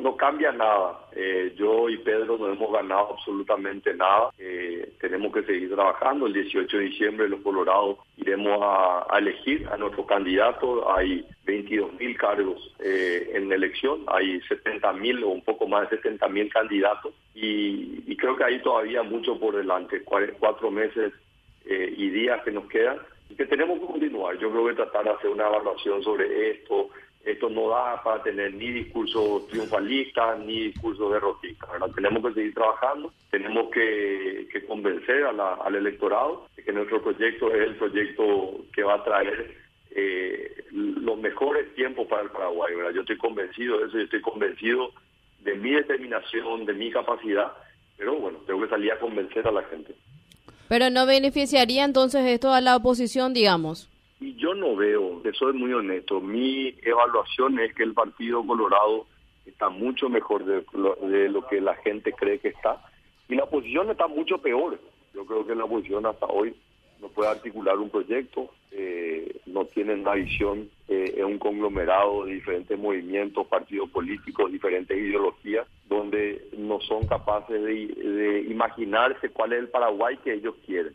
no, cambia nada. Eh, yo y Pedro no hemos ganado absolutamente nada. Eh, tenemos que seguir trabajando. El 18 de diciembre los Colorados iremos a, elegir a nuestro candidato. Hay 22 mil cargos eh, en elección, hay 70 mil o un poco más de 70 mil candidatos y, y, creo que hay todavía mucho por delante, cuatro meses y días que nos quedan y que tenemos que continuar. Yo creo que tratar de hacer una evaluación sobre esto, esto no da para tener ni discurso triunfalista ni discurso derrotista. Tenemos que seguir trabajando, tenemos que, convencer al electorado de que nuestro proyecto es el proyecto que va a traer eh, los mejores tiempos para el Paraguay. Yo estoy convencido de eso, yo estoy convencido de mi determinación, de mi capacidad, pero bueno, tengo que salir a convencer a la gente. Pero no beneficiaría entonces esto a la oposición, digamos. Yo no veo, que soy muy honesto, mi evaluación es que el Partido Colorado está mucho mejor de lo, que la gente cree que está y la oposición está mucho peor. Yo creo que la oposición hasta hoy no puede articular un proyecto, eh, no tiene una visión, eh, es un conglomerado de diferentes movimientos, partidos políticos, diferentes ideologías, donde no son capaces de imaginarse cuál es el Paraguay que ellos quieren.